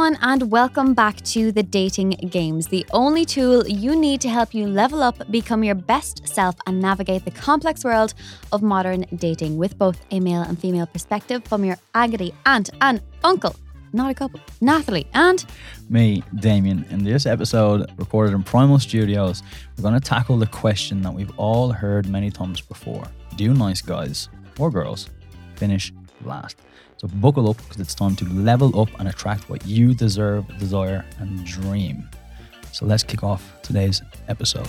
everyone, and welcome back to the Dating Games, the only tool you need to help you level up, become your best self, and navigate the complex world of modern dating with both a male and female perspective from your agony aunt and uncle, not a couple, Nathalie, and me, Damien. In this episode, recorded in Primal Studios, we're going to tackle the question that we've all heard many times before Do nice guys or girls finish last? So buckle up because it's time to level up and attract what you deserve, desire, and dream. So let's kick off today's episode.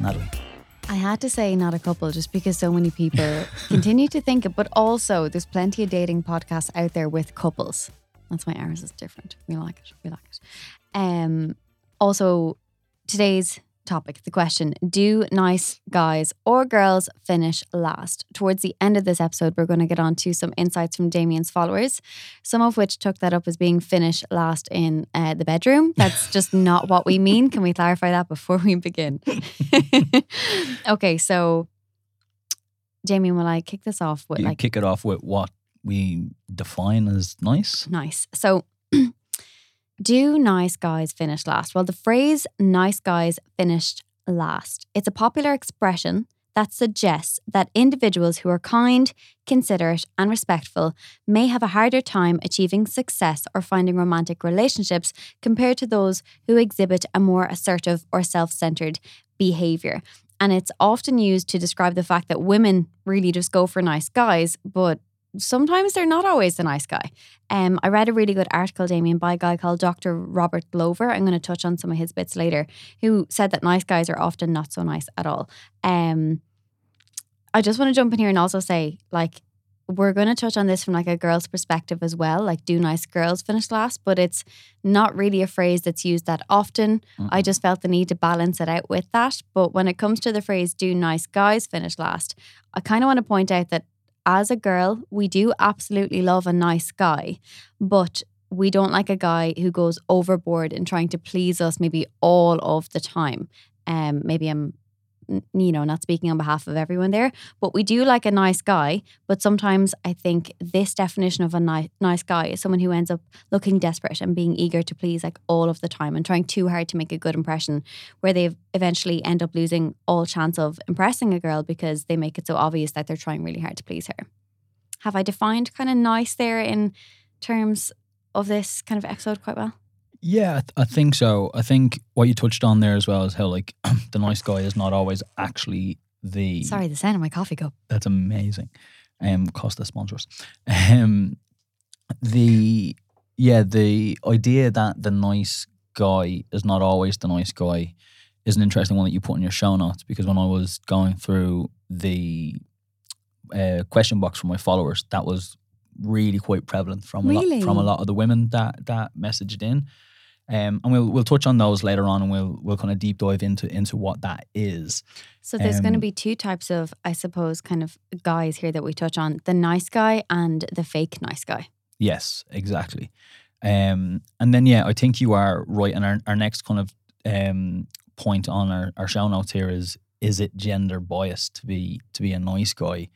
Nathalie. I had to say not a couple just because so many people continue to think it, but also there's plenty of dating podcasts out there with couples. That's why ours is different. We like it. We like it. Um, also, today's topic the question Do nice guys or girls finish last? Towards the end of this episode, we're going to get on to some insights from Damien's followers, some of which took that up as being finish last in uh, the bedroom. That's just not what we mean. Can we clarify that before we begin? okay, so Damien, will I kick this off with you like kick it off with what we define as nice? nice? So Do nice guys finish last? Well, the phrase nice guys finished last. It's a popular expression that suggests that individuals who are kind, considerate, and respectful may have a harder time achieving success or finding romantic relationships compared to those who exhibit a more assertive or self centered behavior. And it's often used to describe the fact that women really just go for nice guys, but sometimes they're not always the nice guy. Um, I read a really good article, Damien, by a guy called Dr. Robert Glover. I'm going to touch on some of his bits later, who said that nice guys are often not so nice at all. Um, I just want to jump in here and also say, like, we're going to touch on this from like a girl's perspective as well. Like, do nice girls finish last? But it's not really a phrase that's used that often. Mm-hmm. I just felt the need to balance it out with that. But when it comes to the phrase, do nice guys finish last? I kind of want to point out that as a girl, we do absolutely love a nice guy, but we don't like a guy who goes overboard in trying to please us maybe all of the time. Um, maybe I'm you know, not speaking on behalf of everyone there, but we do like a nice guy. But sometimes I think this definition of a ni- nice guy is someone who ends up looking desperate and being eager to please like all of the time and trying too hard to make a good impression, where they eventually end up losing all chance of impressing a girl because they make it so obvious that they're trying really hard to please her. Have I defined kind of nice there in terms of this kind of episode quite well? Yeah, I, th- I, think so. I think what you touched on there as well is how like the nice guy is not always actually the. Sorry, the sound of my coffee cup. That's amazing. Um, Costa sponsors. Um, the yeah, the idea that the nice guy is not always the nice guy is an interesting one that you put in your show notes because when I was going through the uh, question box for my followers, that was really quite prevalent from really? a lot, from a lot of the women that that messaged in. Um, and we'll we'll touch on those later on, and we'll we'll kind of deep dive into into what that is. So there's um, going to be two types of, I suppose, kind of guys here that we touch on: the nice guy and the fake nice guy. Yes, exactly. Um, and then yeah, I think you are right. And our, our next kind of um, point on our, our show notes here is is it gender biased to be to be a nice guy?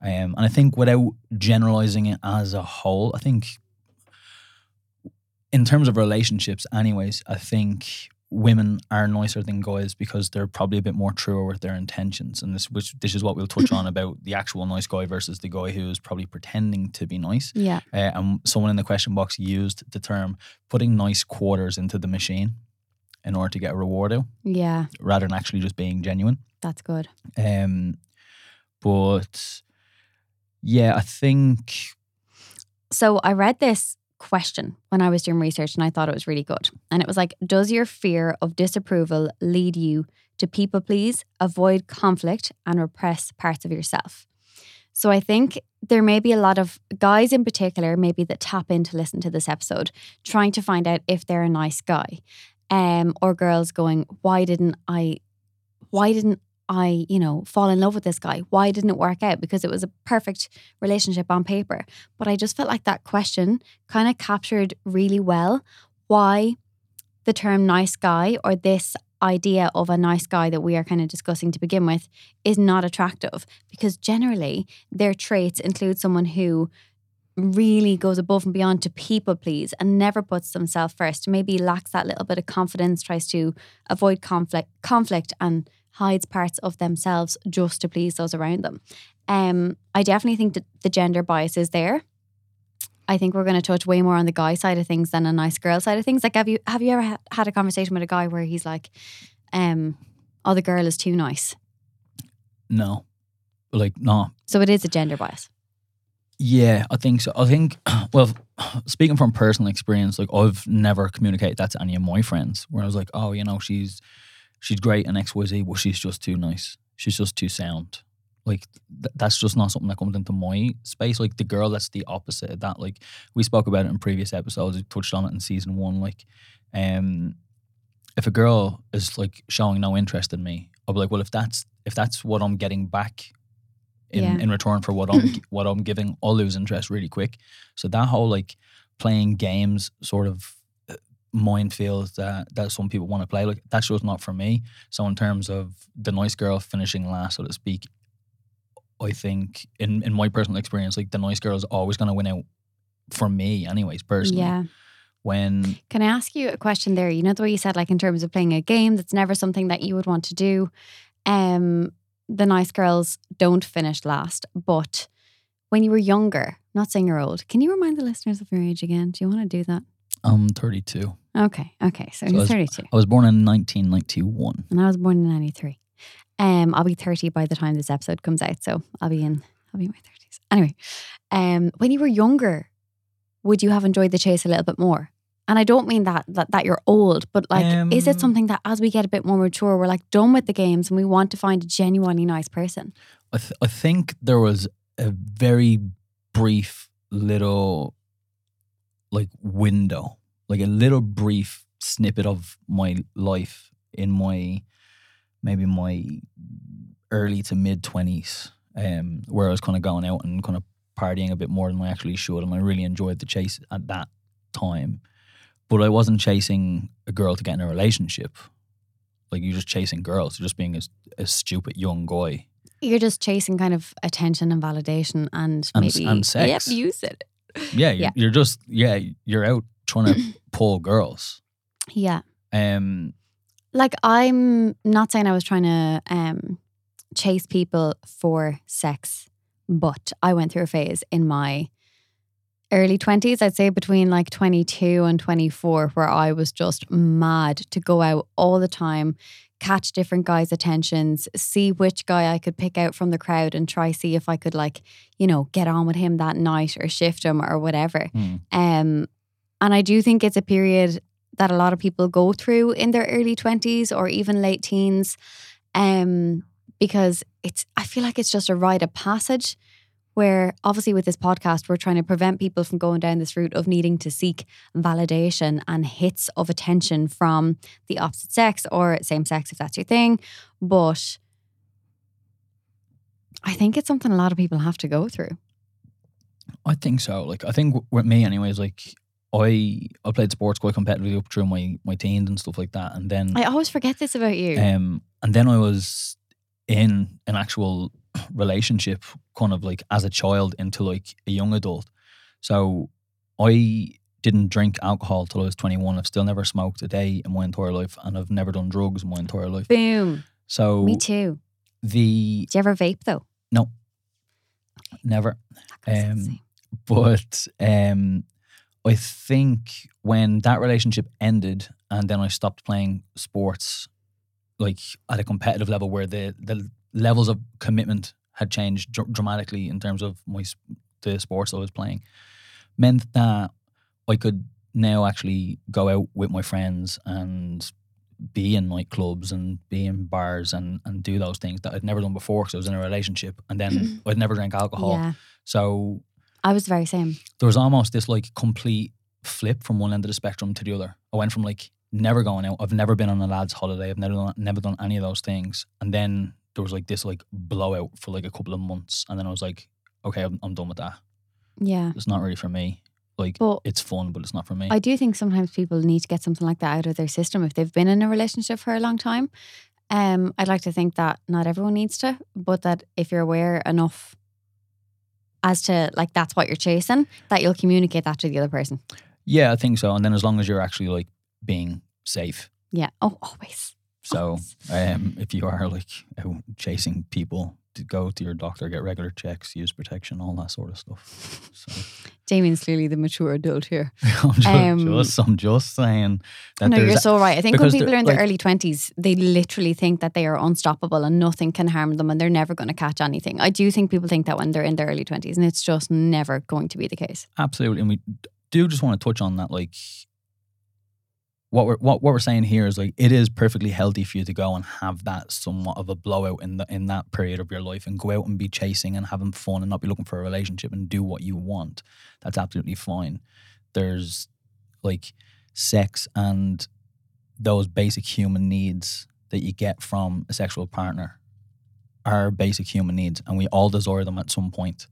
Um, and I think without generalizing it as a whole, I think in terms of relationships, anyways, I think women are nicer than guys because they're probably a bit more truer with their intentions. And this, which this is what we'll touch on about the actual nice guy versus the guy who is probably pretending to be nice. Yeah. Uh, and someone in the question box used the term putting nice quarters into the machine in order to get a reward out. Yeah. Rather than actually just being genuine. That's good. Um, but yeah, I think. So I read this question when I was doing research and I thought it was really good. And it was like, does your fear of disapproval lead you to people please, avoid conflict, and repress parts of yourself? So I think there may be a lot of guys in particular, maybe that tap in to listen to this episode, trying to find out if they're a nice guy. Um, or girls going, why didn't I why didn't I, you know, fall in love with this guy? Why didn't it work out? Because it was a perfect relationship on paper. But I just felt like that question kind of captured really well why the term nice guy or this idea of a nice guy that we are kind of discussing to begin with is not attractive because generally their traits include someone who really goes above and beyond to people please and never puts themselves first maybe lacks that little bit of confidence tries to avoid conflict conflict and hides parts of themselves just to please those around them um i definitely think that the gender bias is there I think we're going to touch way more on the guy side of things than a nice girl side of things. Like, have you have you ever ha- had a conversation with a guy where he's like, um, "Oh, the girl is too nice," No, like no. so it is a gender bias. Yeah, I think so. I think, well, speaking from personal experience, like I've never communicated that to any of my friends. Where I was like, oh, you know, she's she's great in X Y Z, but she's just too nice. She's just too sound. Like th- that's just not something that comes into my space. Like the girl, that's the opposite of that. Like we spoke about it in previous episodes. We touched on it in season one. Like, um, if a girl is like showing no interest in me, I'll be like, well, if that's if that's what I'm getting back in, Yeah. in return for what I'm what I'm giving, I'll lose interest really quick. So that whole like playing games sort of uh, minefield that that some people want to play, like that's just not for me. So in terms of the nice girl finishing last, so to speak, I think in in my personal experience, like the nice girl is always going to win out for me, anyways. Personally, Yeah. when Can I ask you a question there? You know the way you said, like in terms of playing a game, that's never something that you would want to do. Um, the nice girls don't finish last, but when you were younger, not saying you're old, can you remind the listeners of your age again? Do you want to do that? I'm 32, Okay, okay. So, So you're I was- 32, I was born in 1991. and I was born in 93. Um, I'll be 30 by the time this episode comes out, so I'll be in I'll be in my 30s. Anyway, um, when you were younger, would you have enjoyed the chase a little bit more? And I don't mean that that, that you're old, but like, is it Um, something that as we get a bit more mature, we're like done with the games and we want to find a genuinely nice person? I, th- I think there was a very brief little like window, like a little brief snippet of my life in my maybe my early to mid twenties, um, where I was kind of going out and kind of partying a bit more than I actually should, and I really enjoyed the chase at that time. But I wasn't chasing a girl to get in a relationship. Like you're just chasing girls, you're just being a, a stupid young guy. You're just chasing kind of attention and validation and, And maybe and sex. Yep, you said it. Yeah, Yeah. you're just yeah, you're out trying to pull girls. Yeah. Um, like I'm not saying I was trying to um chase people for sex, but I went through a phase in my early 20s, I'd say between like 22 and 24 where I was just mad to go out all the time, catch different guys' attentions, see which guy I could pick out from the crowd and try see if I could like, you know, get on with him that night or shift him or whatever. hmm. Um, and I do think it's a period that a lot of people go through in their early 20s or even late teens. Um, because it's I feel like it's just a rite of passage where obviously with this podcast we're trying to prevent people from going down this route of needing to seek validation and hits of attention from the opposite sex or same sex if that's your thing. But I think it's something a lot of people have to go through. I think so. Like I think with me, anyways. Like I I played sports quite competitively up through my my teens and stuff like that, and then I always forget this about you. um and then I was in an actual relationship, kind of like as a child into like a young adult. So I didn't drink alcohol till I was twenty one. I've still never smoked a day in my entire life, and I've never done drugs in my entire life. Boom. So Me too. the Do you ever vape though? No, never. Not gonna say the Um, but um, I think when that relationship ended and then I stopped playing sports, like at a competitive level, where the the levels of commitment had changed dr- dramatically in terms of my the sports I was playing, meant that I could now actually go out with my friends and be in nightclubs and be in bars and and do those things that I'd never done before because I was in a relationship and then mm. I'd never drank alcohol. Yeah, So I was the very same. there was almost this like complete flip from one end of the spectrum to the other. I went from like never going out. I've never been on a lad's holiday. I've never done, never done any of those things. And then there was like this like blowout for like a couple of months, and then I was like, okay, I'm, I'm done with that. Yeah, It's not really for me. like But it's fun, but it's not for me. I do think sometimes people need to get something like that out of their system if they've been in a relationship for a long time. Um, I'd like to think that not everyone needs to, but that if you're aware enough as to like that's what you're chasing, that you'll communicate that to the other person. yeah, I think so. And then as long as you're actually like being safe. Yeah. Oh, always. So Always. um, if you are like chasing people, go to your doctor, get regular checks, use protection, all that sort of stuff. So Damien's clearly the mature adult here. I'm just, Um, just I'm just saying that no, you're so right. I think when people are in their like- early twenties, they literally think that they are unstoppable and nothing can harm them and they're never going to catch anything. I do think people think that when they're in their early twenties, and it's just never going to be the case. Absolutely, and we do just want to touch on that. Like, what we're what, what we're saying here is like it is perfectly healthy for you to go and have that somewhat of a blowout in the in that period of your life and go out and be chasing and having fun and not be looking for a relationship and do what you want. That's absolutely fine. There's like sex and those basic human needs that you get from a sexual partner are basic human needs, and we all desire them at some point.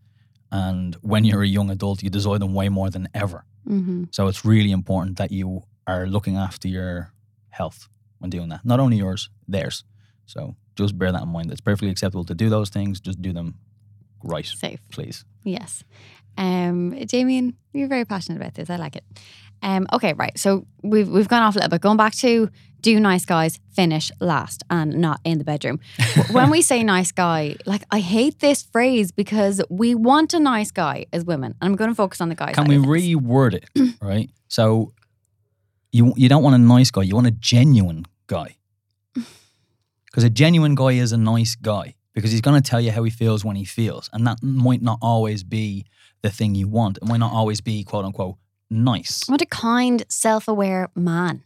And when you're a young adult, you desire them way more than ever. Mm-hmm. So it's really important that you are looking after your health when doing that. Not only yours, theirs. So just bear that in mind. It's perfectly acceptable to do those things. Just do them right, Safe. please. Yes. Um, Damien, you're very passionate about this. I like it. Um, okay, right. So we've we've gone off a little bit. Going back to do nice guys finish last and not in the bedroom. When we say nice guy, like I hate this phrase because we want a nice guy as women. And I'm going to focus on the guys. Can we reword it? right. So you you don't want a nice guy. You want a genuine guy. Because a genuine guy is a nice guy because he's going to tell you how he feels when he feels, and that might not always be the thing you want. It might not always be quote unquote nice. I want a kind, self-aware man.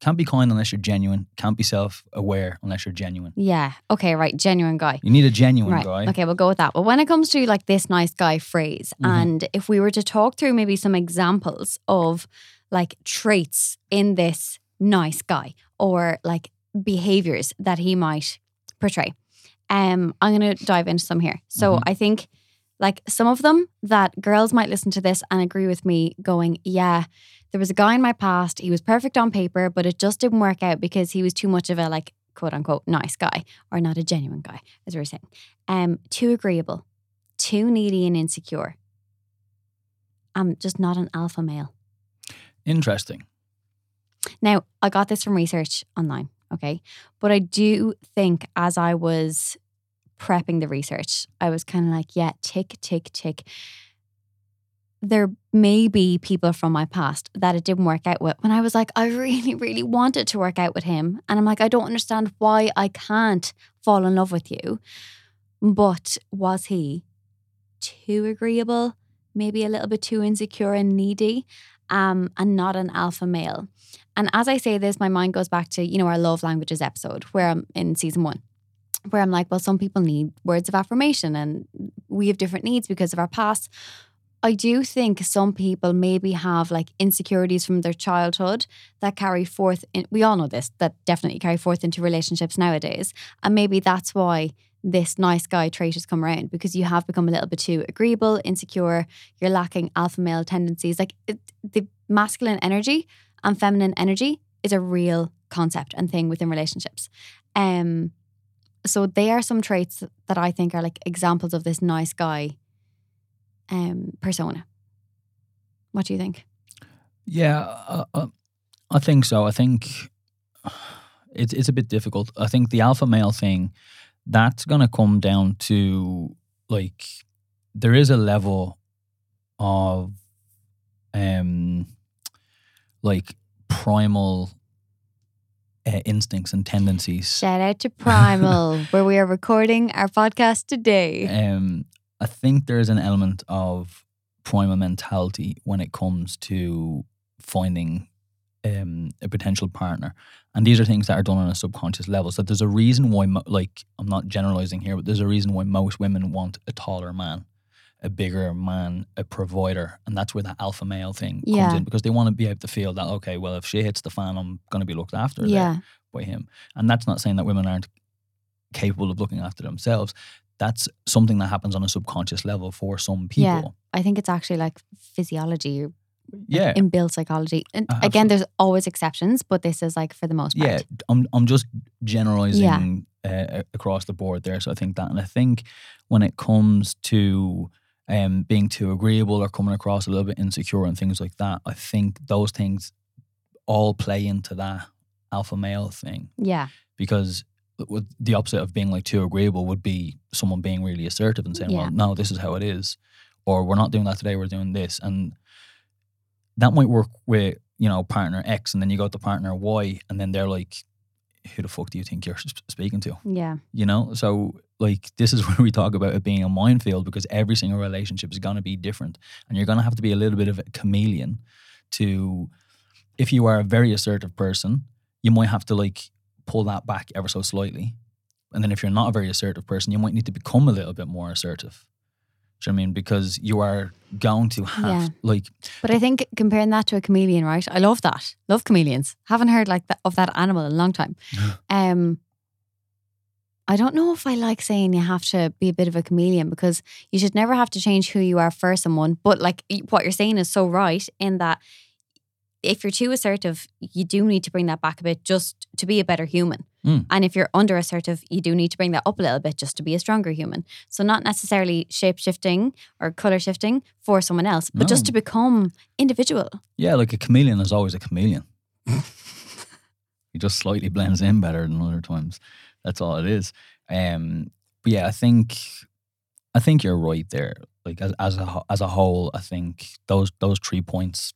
Can't be kind unless you're genuine. Can't be self aware unless you're genuine. Yeah. Okay. Right. Genuine guy. You need a genuine right. guy. Okay, we'll go with that. But when it comes to like this nice guy phrase, Mhm. and if we were to talk through maybe some examples of like traits in this nice guy or like behaviors that he might portray, um, I'm going to dive into some here. So Mhm. I think like some of them that girls might listen to this and agree with me, going, yeah. There was a guy in my past. He was perfect on paper, but it just didn't work out because he was too much of a like quote unquote nice guy or not a genuine guy, as we were saying um, too agreeable, too needy and insecure. I'm just not an alpha male. Interesting. Now, I got this from research online, okay? But I do think as I was prepping the research, I was kind of like, yeah, tick, tick, tick. There may be people from my past that it didn't work out with. When I was like, I really, really wanted to work out with him. And I'm like, I don't understand why I can't fall in love with you. But was he too agreeable? Maybe a little bit too insecure and needy? Um, and not an alpha male. And as I say this, my mind goes back to, you know, our love languages episode where I'm in season one, where I'm like, well, some people need words of affirmation and we have different needs because of our past. I do think some people maybe have like insecurities from their childhood that carry forth. In, we all know this, that definitely carry forth into relationships nowadays. And maybe that's why this nice guy trait has come around because you have become a little bit too agreeable, insecure, you're lacking alpha male tendencies. Like it, the masculine energy and feminine energy is a real concept and thing within relationships. Um, so they are some traits that I think are like examples of this nice guy um, persona. What do you think? Yeah, uh, uh, I think so. I think it's it's a bit difficult. I think the alpha male thing that's gonna come down to like there is a level of um like primal uh, instincts and tendencies. Shout out to Primal, where we are recording our podcast today. Um, I think there's an element of primal mentality when it comes to finding um, a potential partner, and these are things that are done on a subconscious level. So there's a reason why, mo- like, I'm not generalizing here, but there's a reason why most women want a taller man, a bigger man, a provider, and that's where that alpha male thing comes in because they want to be able to feel that okay, well, if she hits the fan, I'm going to be looked after. Yeah. by him. And that's not saying that women aren't capable of looking after themselves. that's something that happens on a subconscious level for some Yeah. people. I think it's actually like physiology Yeah. inbuilt psychology. And Uh, again, there's always exceptions, but this is like for the most part. Yeah, I'm I'm just generalizing uh, across the board there. So I think that, and I think when it comes to um, being too agreeable or coming across a little bit insecure and things like that, I think those things all play into that alpha male thing Yeah. because the opposite of being like too agreeable would be someone being really assertive and saying, Yeah. "Well, no, this is how it is," or "We're not doing that today. We're doing this," and that might work with you know partner X, and then you go to partner Y, and then they're like, "Who the fuck do you think you're speaking to?" Yeah. You know, so like this is where we talk about it being a minefield because every single relationship is going to be different, and you're going to have to be a little bit of a chameleon to. If you are a very assertive person, you might have to like pull that back ever so slightly. And then if you're not a very assertive person, you might need to become a little bit more assertive. Do you know what I mean? Because you are going to have Yeah. like But I think comparing that to a chameleon, right? I love that. Love chameleons. Haven't heard like that of that animal in a long time. Um I don't know if I like saying you have to be a bit of a chameleon because you should never have to change who you are for someone. But like what you're saying is so right in that if you're too assertive, you do need to bring that back a bit just to be a better human. Mm. And if you're under assertive, you do need to bring that up a little bit just to be a stronger human. So not necessarily shape shifting or color shifting for someone else, but just to become individual. yeah, like a chameleon is always a chameleon. he just slightly blends in better than other times. That's all it is. Um, but yeah, I think I think you're right there. Like as as a as a whole, I think those those three points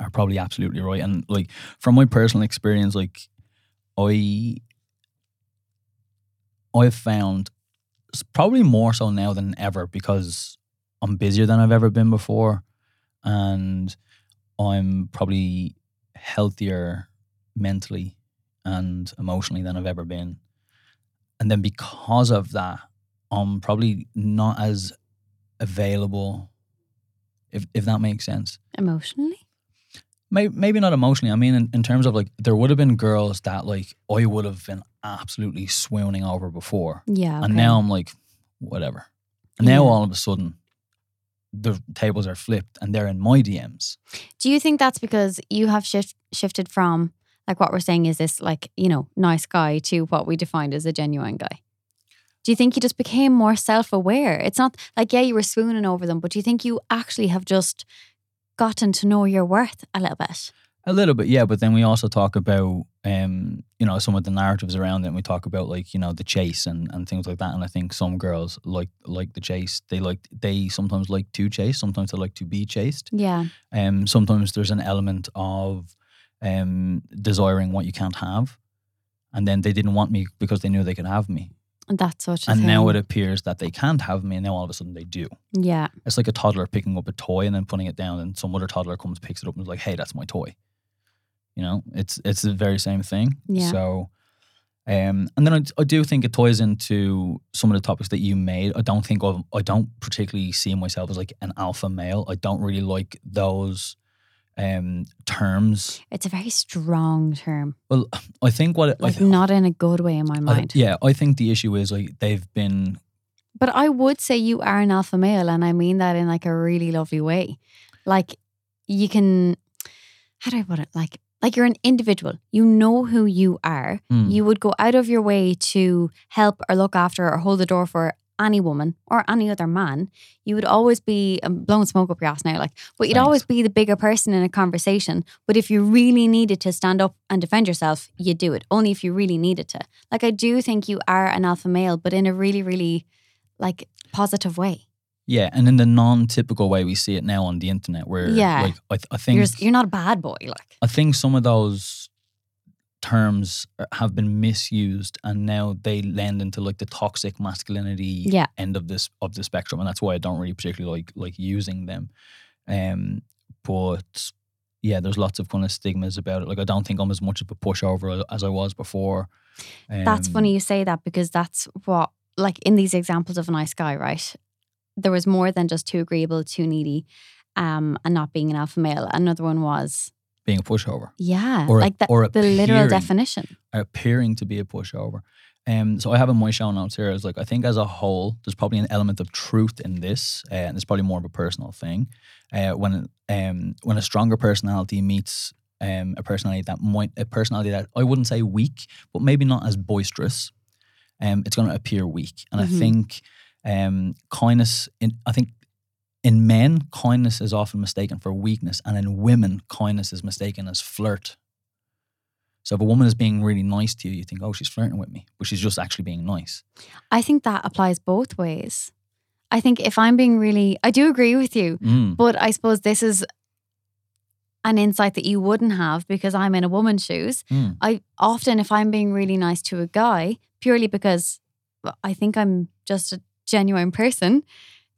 are probably absolutely right. And like from my personal experience, like I I've found probably more so now than ever because I'm busier than I've ever been before, and I'm probably healthier mentally and emotionally than I've ever been. And then because of that, I'm probably not as available, if if that makes sense. Emotionally? Maybe, maybe not emotionally. I mean, in, in terms of like, there would have been girls that like oh, I would have been absolutely swooning over before, Yeah. and now I'm like, whatever. And now Yeah. all of a sudden, the tables are flipped, and they're in my DMs. Do you think that's because you have shift, shifted from like what we're saying is this like, you know, nice guy to what we defined as a genuine guy? Do you think you just became more self aware? It's not like, yeah, you were swooning over them, but do you think you actually have just gotten to know your worth a little bit? A little bit, yeah. But then we also talk about, um, you know, some of the narratives around it. And we talk about like, you know, the chase and, and things like that. And I think some girls like like the chase. They like they sometimes like to chase. Sometimes they like to be chased. Yeah. Um, sometimes there's an element of um desiring what you can't have, and then they didn't want me because they knew they could have me. And that's such a and thing. now it appears that they can't have me, and now all of a sudden they do. Yeah. It's like a toddler picking up a toy and then putting it down, and some other toddler comes, picks it up, and is like, "Hey, that's my toy." You know, it's it's the very same thing. Yeah. So, um, and then I, I do think it ties into some of the topics that you made. I don't think of, I don't particularly see myself as like an alpha male. I don't really like those um terms. It's a very strong term. Well, I think what it, I Like th- not in a good way in my I- mind. yeah, I think the issue is like they've been But I would say you are an alpha male, and I mean that in like a really lovely way. Like you can, how do I put it? Like, like you're an individual. You know who you are. hmm, You would go out of your way to help or look after or hold the door for any woman or any other man. You would always be I'm blowing smoke up your ass now, like, but you'd Thanks. always be the bigger person in a conversation. But if you really needed to stand up and defend yourself, you'd do it. Only if you really needed to. Like I do think you are an alpha male, but in a really, really like positive way. yeah, and in the non-typical way we see it now on the internet, where Yeah. like I, th- I think You're you're not a bad boy, like I think some of those terms have been misused and now they lend into like the toxic masculinity Yeah. end of this of the spectrum and that's why I don't really particularly like like using them um but yeah there's lots of kind of stigmas about it like I don't think I'm as much of a pushover as I was before That's Um, funny you say that because that's what, like in these examples of a nice guy, right? There was more than just too agreeable, too needy, um, and not being an alpha male. Another one was, being a pushover yeah, or like the, or the literal definition. appearing to be a pushover Um, so I have in my show notes was like I think as a whole, there's probably an element of truth in this, uh, and it's probably more of a personal thing. Uh, when um when a stronger personality meets um a personality that might a personality that I wouldn't say weak, but maybe not as boisterous, um, it's going to appear weak. And Mhm. I think um kindness in I think in men kindness is often mistaken for weakness, and in women kindness is mistaken as flirt. So if a woman is being really nice to you, you think, oh, she's flirting with me, but she's just actually being nice. I think that applies both ways. I think if I'm being really, I do agree with you, Mm. but I suppose this is an insight that you wouldn't have because I'm in a woman's shoes. Mm. I often, if I'm being really nice to a guy, purely because I think I'm just a genuine person,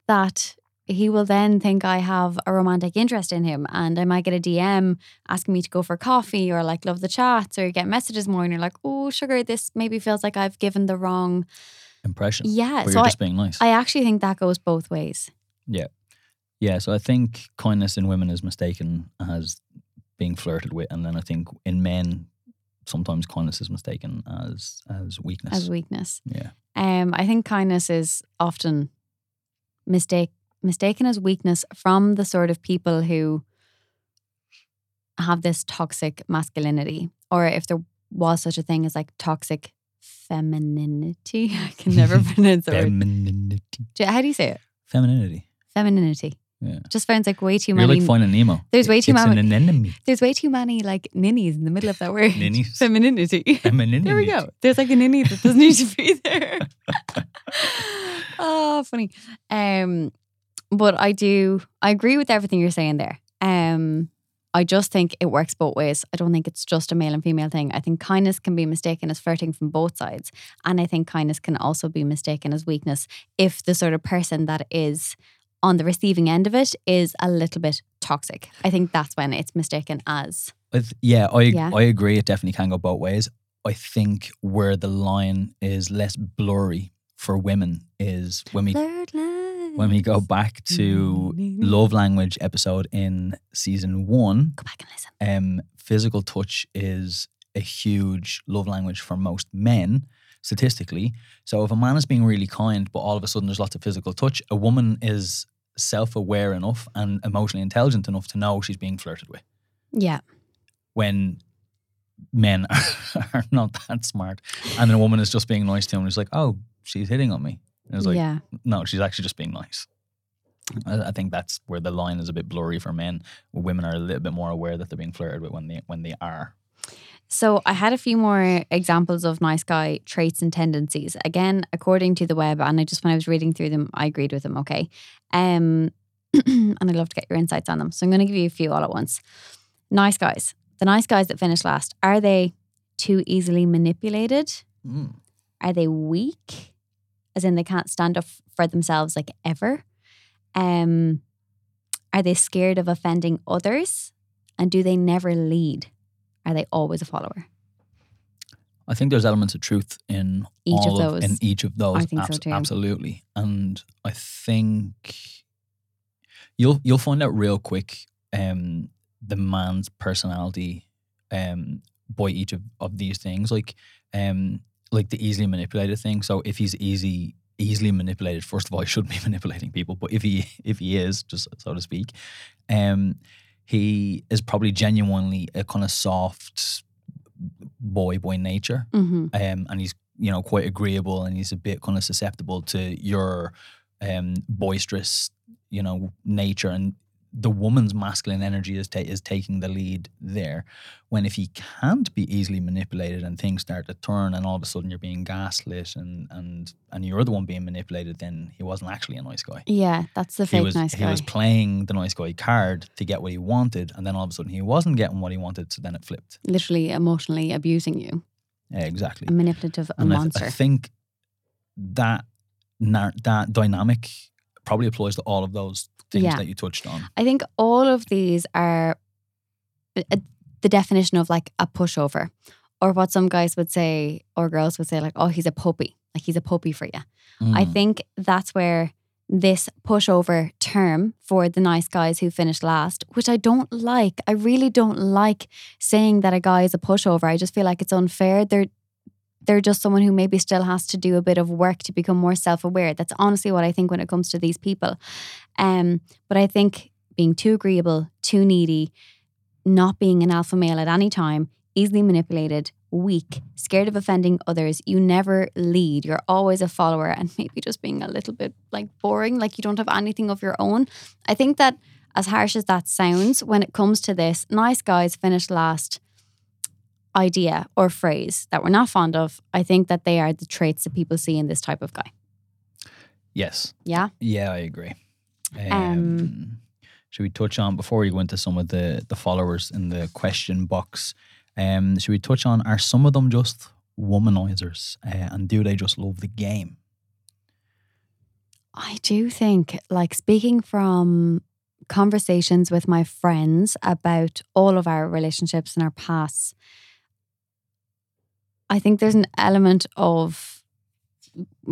that he will then think I have a romantic interest in him. And I might get a DM asking me to go for coffee or like love the chats or you get messages more and you're like, oh, sugar, this maybe feels like I've given the wrong. Impression. Yeah. So you're I, just being nice. I actually think that goes both ways. Yeah. Yeah. So I think kindness in women is mistaken as being flirted with. And then I think in men, sometimes kindness is mistaken as as weakness. as weakness. yeah. Um, I think kindness is often mistake mistaken as weakness from the sort of people who have this toxic masculinity, or if there was such a thing as like toxic femininity. I can never pronounce it. Femininity. How do you say it? Femininity. Femininity. Yeah. Just sounds like way too You're many. like finding Nemo. There's way too it's many- an there's way too many like ninnies in the middle of that word. Ninnies. Femininity. Femininity. There we go. There's like a ninny that doesn't need to be there. oh, funny. Um, but I do. I agree with everything you're saying there. Um, I just think it works both ways. I don't think it's just a male and female thing. I think kindness can be mistaken as flirting from both sides, and I think kindness can also be mistaken as weakness if the sort of person that is on the receiving end of it is a little bit toxic. I think that's when it's mistaken as yeah, I Yeah. I agree. It definitely can go both ways. I think where the line is less blurry for women is when we Blurred lines. When we go back to love language episode in season one. Go back and listen. Um, physical touch is a huge love language for most men statistically. So if a man is being really kind, but all of a sudden there's lots of physical touch, a woman is self-aware enough and emotionally intelligent enough to know she's being flirted with Yeah. when men are not that smart and then a woman is just being nice to him and it's like oh she's hitting on me and it's like yeah. no she's actually just being nice I, I think that's where the line is a bit blurry for men women are a little bit more aware that they're being flirted with when they when they are So I had a few more examples of nice guy traits and tendencies. Again, according to the web, and I just when I was reading through them, I agreed with them. Okay, um, and I'd love to get your insights on them. So I'm going to give you a few all at once. Nice guys. The nice guys that finish last are they too easily manipulated? Mm. Are they weak? As in they can't stand up for themselves like ever? Um, are they scared of offending others? And do they never lead? Are they always a follower? I think there's elements of truth in Each of those. in each of those. I think so too. Absolutely, and I think you'll you'll find out real quick um, the man's personality um, by each of, of these things, like um, like the easily manipulated thing. So if he's easy easily manipulated, first of all, he shouldn't be manipulating people. But if he if he is, just so to speak, um, he is probably genuinely a kind of soft boy boy nature Mm-hmm. um, and he's you know quite agreeable and he's a bit kind of susceptible to your um, boisterous you know nature and the woman's masculine energy is ta- is taking the lead there. When if he can't be easily manipulated and things start to turn and all of a sudden you're being gaslit and and and you're the one being manipulated then he wasn't actually a nice guy. Yeah, that's the he fake was nice guy. he was playing the nice guy card to get what he wanted and then all of a sudden he wasn't getting what he wanted so then it flipped. Literally emotionally abusing you, yeah, exactly. A manipulative and I, th- monster. I think that nar- that dynamic probably applies to all of those things Yeah. that you touched on. I think all of these are uh, the definition of like a pushover, or what some guys would say or girls would say, like, oh, he's a puppy, like he's a puppy for you. I Mm. think that's where this pushover term for the nice guys who finish last, which I don't like. I really don't like saying that a guy is a pushover. I just feel like it's unfair. They're they're just someone who maybe still has to do a bit of work to become more self-aware. That's honestly what I think when it comes to these people. Um, but I think being too agreeable, too needy, not being an alpha male at any time, easily manipulated, weak, scared of offending others. You never lead. You're always a follower and maybe just being a little bit like boring, like you don't have anything of your own. I think that as harsh as that sounds, when it comes to this, nice guys finish last idea or phrase that we're not fond of, I think that they are the traits that people see in this type of guy. Yes. Yeah. Yeah, I agree. Um, Um, should we touch on before we go into some of the the followers in the question box? Um, should we touch on are some of them just womanizers, uh, and do they just love the game? I do think, like, speaking from conversations with my friends about all of our relationships and our pasts, I think there's an element of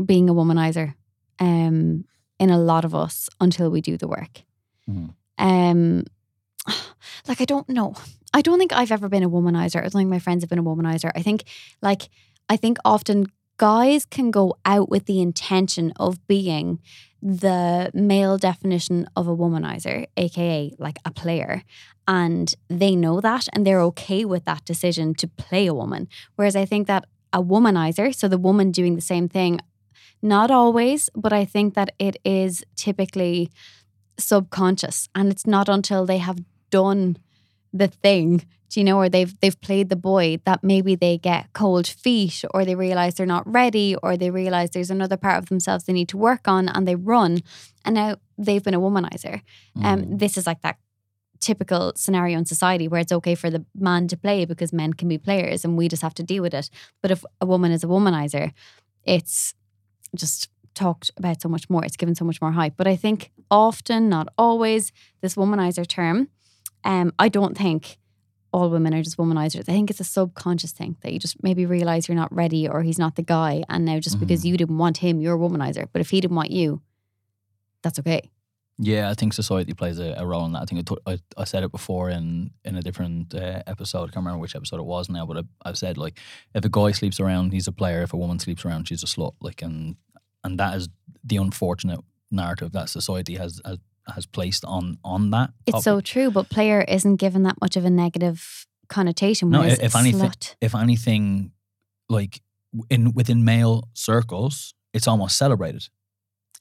being a womanizer um, in a lot of us until we do the work. Mhm. Um, like, I don't know. I don't think I've ever been a womanizer. I don't think my friends have been a womanizer. I think, like, I think often guys can go out with the intention of being the male definition of a womanizer, aka like a player. And they know that and they're okay with that decision to play a woman. Whereas I think that a womanizer, so the woman doing the same thing, not always, but I think that it is typically subconscious. And it's not until they have done the thing, do you know, or they've they've played the boy that maybe they get cold feet or they realize they're not ready or they realize there's another part of themselves they need to work on and they run and now they've been a womanizer. Um, Mm. this is like that typical scenario in society where it's okay for the man to play because men can be players and we just have to deal with it. But if a woman is a womanizer, it's just talked about so much more. It's given so much more hype. But I think often, not always, this womanizer term, um, I don't think all women are just womanizers. I think it's a subconscious thing that you just maybe realize you're not ready or he's not the guy. And now just because you didn't want him, you're a womanizer. But if he didn't want you, that's okay. Yeah, I think society plays a, a role in that. I think I, t- I, I said it before in in a different uh, episode. I can't remember which episode it was now, but I, I've said like if a guy sleeps around, he's a player. If a woman sleeps around, she's a slut. Like and and that is the unfortunate narrative that society has has, has placed on on that. It's so true, but player isn't given that much of a negative connotation. No, if anything- slut, if anything, like in within male circles, it's almost celebrated.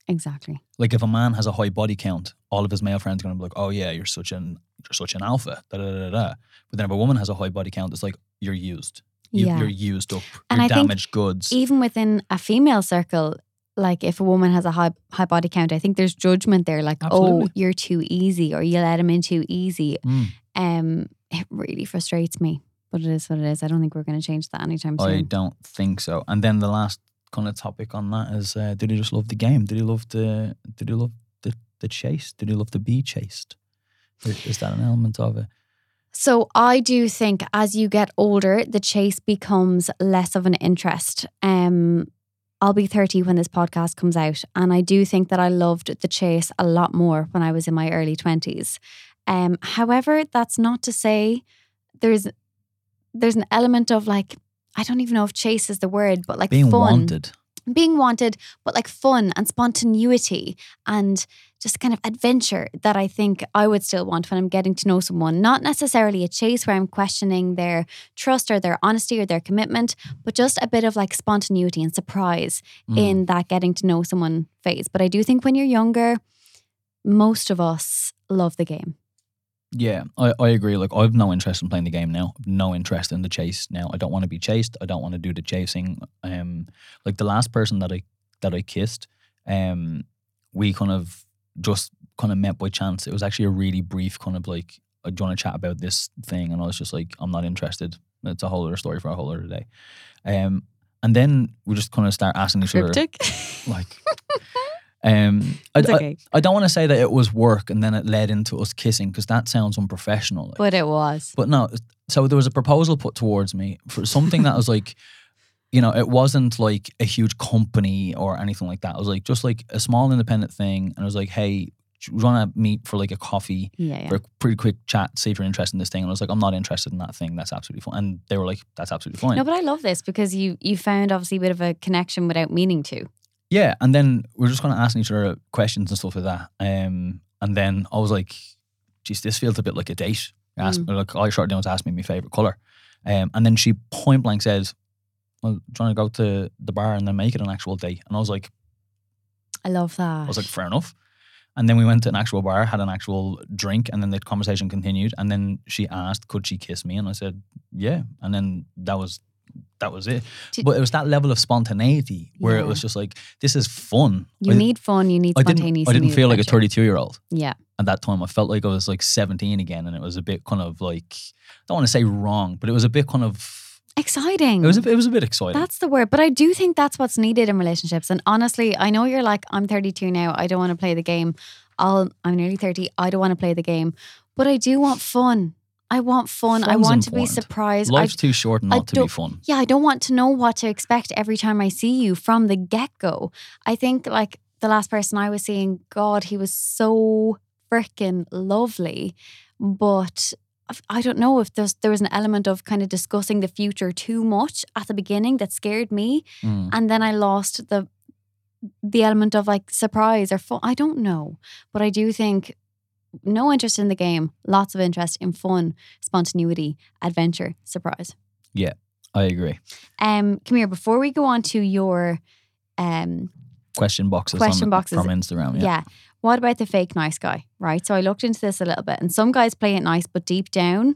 exactly. Like if a man has a high body count, all of his male friends are going to be like, "Oh yeah, you're such an you're such an alpha." Da, da, da, da. But then if a woman has a high body count, it's like you're used. You, Yeah. You're used up. And you're I think damaged goods. Even within a female circle, like if a woman has a high high body count, I think there's judgment there. Like, oh, you're too easy, or you let him in too easy. Mm. Um, it really frustrates me, but it is what it is. I don't think we're going to change that anytime soon. I don't think so. And then the last kind of topic on that is: uh, Did he just love the game? Did he love the? Did he love the the chase? Did he love to be chased? Is, is that an element of it? So I do think as you get older, the chase becomes less of an interest. Um, I'll be 30 when this podcast comes out. And I do think that I loved the chase a lot more when I was in my early 20s. Um, however, that's not to say there's there's an element of like, I don't even know if chase is the word, but like Being fun. wanted. Being wanted, but like fun and spontaneity and just kind of adventure that I think I would still want when I'm getting to know someone. Not necessarily a chase where I'm questioning their trust or their honesty or their commitment, but just a bit of like spontaneity and surprise Mm. in that getting to know someone phase. But I do think when you're younger, most of us love the game. Yeah, I, I agree. Like I've no interest in playing the game now. No interest in the chase now. I don't want to be chased. I don't want to do the chasing. Um, like the last person that I that I kissed, um, we kind of just kind of met by chance. It was actually a really brief kind of like, uh, do you want to chat about this thing? And I was just like, I'm not interested. It's a whole other story for a whole other day. Um, and then we just kind of start asking each other like, um, I, It's I- I don't want to say that it was work and then it led into us kissing because that sounds unprofessional. like. but it was. But no, so there was a proposal put towards me for something that was like, you know, it wasn't like a huge company or anything like that. It was like just like a small independent thing. And I was like, hey, you want to meet for like a coffee Yeah, yeah. for a pretty quick chat, see if you're interested in this thing. And I was like, I'm not interested in that thing. That's absolutely fine. And they were like, that's absolutely fine. No, but I love this because you you found obviously a bit of a connection without meaning to. Yeah, and then we are just kind of asking each other questions and stuff like that. Um, and then I was like, "Geez, this feels a bit like a date." Ask, Mm. Like all you started doing was ask me my favorite color, um, and then she point blank said, "Well, trying to go to the bar and then make it an actual date." And I was like, I love that. I was like, fair enough. And then we went to an actual bar, had an actual drink, and then the conversation continued. And then she asked, "Could she kiss me?" And I said, "Yeah." And then that was that was it. Did- but it was that level of spontaneity where it was just like, "This is fun." you I- need fun. You need I didn't. spontaneity. I didn't feel like a 32 year old Yeah. at that time. I felt like I was like 17 again, and it was a bit kind of like I don't want to say wrong, but it was a bit kind of Exciting. it was a, it was a bit exciting. That's the word. But I do think that's what's needed in relationships. And honestly, I know you're like, I'm 32 now. I don't want to play the game. I'll, I'm nearly 30. I don't want to play the game. But I do want fun. I want fun. I Fun's want to be important. surprised. I, Life's too short I not to be fun. yeah, I don't want to know what to expect every time I see you from the get go. I think like the last person I was seeing, God, he was so freaking lovely. But I don't know if there's there was an element of kind of discussing the future too much at the beginning that scared me Mm. and then I lost the the element of like surprise or fun. I don't know, but I do think no interest in the game, lots of interest in fun, spontaneity, adventure, surprise. Yeah, I agree. Um, come here before we go on to your um Question boxes, Question on, boxes. from Instagram. yeah. Yeah. What about the fake nice guy? Right. So I looked into this a little bit, and some guys play it nice, but deep down,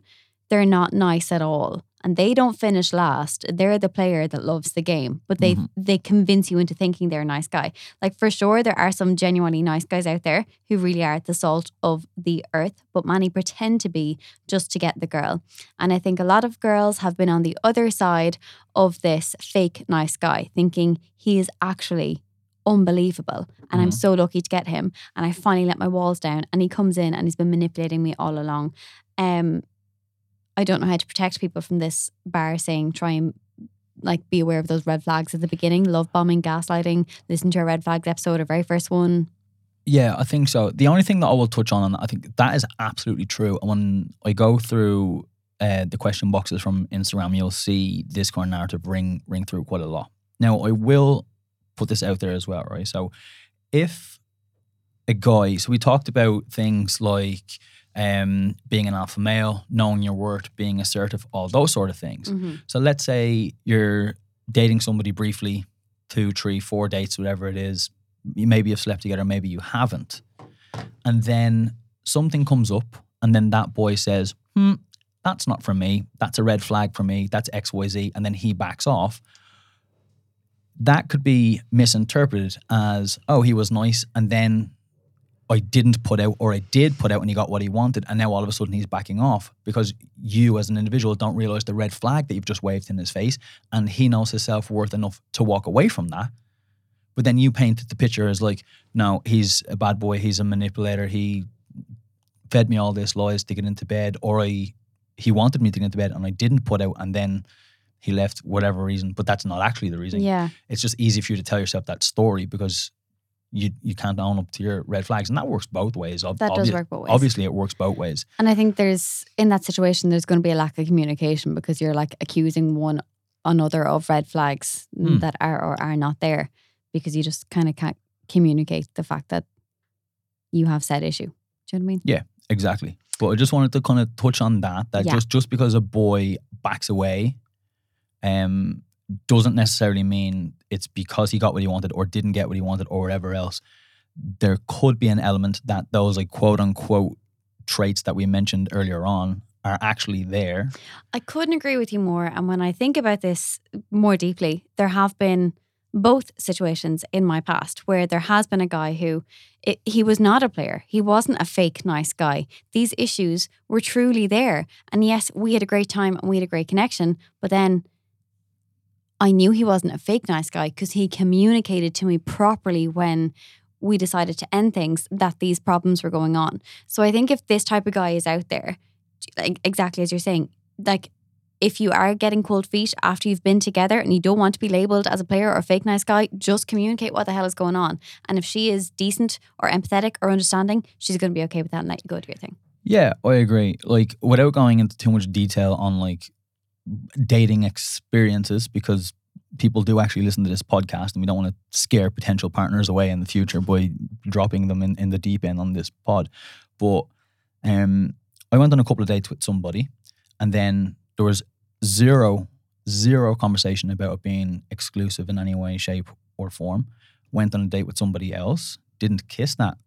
they're not nice at all. And they don't finish last. They're the player that loves the game, but they Mhm. they convince you into thinking they're a nice guy. Like for sure, there are some genuinely nice guys out there who really are the salt of the earth, but many pretend to be just to get the girl. And I think a lot of girls have been on the other side of this fake nice guy, thinking he is actually unbelievable and I'm Mhm. so lucky to get him and I finally let my walls down and he comes in and he's been manipulating me all along. Um I don't know how to protect people from this bar saying try and like be aware of those red flags at the beginning, love bombing, gaslighting, listen to our red flags episode, our very first one. Yeah, I think so. The only thing that I will touch on, and I think that is absolutely true. And when I go through uh, the question boxes from Instagram, you'll see this kind of narrative ring ring through quite a lot. Now, I will put this out there as well, right? So, if a guy, so we talked about things like um, being an alpha male, knowing your worth, being assertive, all those sort of things. Mhm. So let's say you're dating somebody briefly, two, three, four dates, whatever it is. You maybe you've slept together, maybe you haven't. And then something comes up, and then that boy says, hmm, that's not for me. That's a red flag for me. That's XYZ. And then he backs off. That could be misinterpreted as, oh, he was nice. And then I didn't put out, or I did put out and he got what he wanted. And now all of a sudden he's backing off because you, as an individual, don't realize the red flag that you've just waved in his face. And he knows his self worth enough to walk away from that. But then you painted the picture as like, no, he's a bad boy. He's a manipulator. He fed me all this lies to get into bed, or I, he wanted me to get into bed and I didn't put out, and then he left whatever reason. But that's not actually the reason. Yeah. It's just easy for you to tell yourself that story because you you can't own up to your red flags, and that works both ways. Ob- That does obvi- work both ways. Obviously, it works both ways. And I think there's in that situation there's going to be a lack of communication because you're like accusing one another of red flags Hmm. that are or are not there because you just kind of can't communicate the fact that you have said issue. Do you know what I mean? Yeah, exactly. But I just wanted to kind of touch on that. That Yeah. just just because a boy backs away, um, doesn't necessarily mean it's because he got what he wanted or didn't get what he wanted or whatever else. There could be an element that those like quote unquote traits that we mentioned earlier on are actually there. I couldn't agree with you more. And when I think about this more deeply, there have been both situations in my past where there has been a guy who it, he was not a player. He wasn't a fake nice guy. These issues were truly there. And yes, we had a great time and we had a great connection. But then I knew he wasn't a fake nice guy because he communicated to me properly when we decided to end things that these problems were going on. So I think if this type of guy is out there, like exactly as you're saying, like if you are getting cold feet after you've been together and you don't want to be labeled as a player or a fake nice guy, just communicate what the hell is going on. And if she is decent or empathetic or understanding, she's going to be okay with that and let you go do your thing. Yeah, I agree. Like without going into too much detail on like dating experiences, because people do actually listen to this podcast and we don't want to scare potential partners away in the future by dropping them in, in the deep end on this pod. But um I went on a couple of dates with somebody and then there was zero, zero conversation about being exclusive in any way, shape, or form. Went on a date with somebody else, didn't kiss that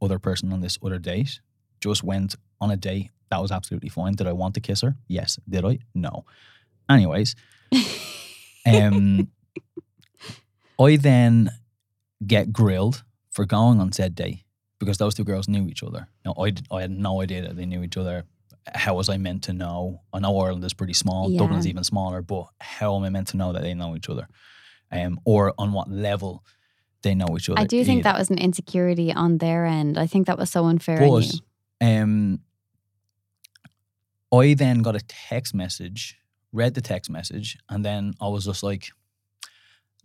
other person on this other date, just went on a date. That was absolutely fine. Did I want to kiss her? Yes. Did I? No. Anyways, um, I then get grilled for going on said date because those two girls knew each other. Now, I, I had no idea that they knew each other. How was I meant to know? I know Ireland is pretty small, Yeah. Dublin's even smaller, but how am I meant to know that they know each other? Um, or on what level they know each other? I do think either. that was an insecurity on their end. I think that was so unfair But um, I then got a text message, read the text message, and then I was just like,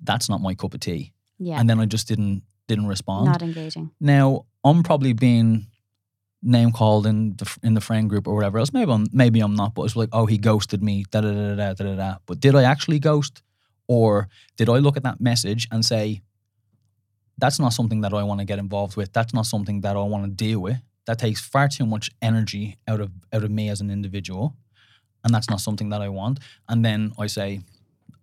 "That's not my cup of tea." Yeah. And then I just didn't didn't respond. Not engaging. now I'm probably being name called in the in the friend group or whatever else. Maybe I'm maybe I'm not, but it's like, oh, he ghosted me. Da da da da da da da. But did I actually ghost, or did I look at that message and say, that's not something that I want to get involved with. That's not something that I want to deal with. That takes far too much energy out of out of me as an individual, and that's not something that I want. And then I say,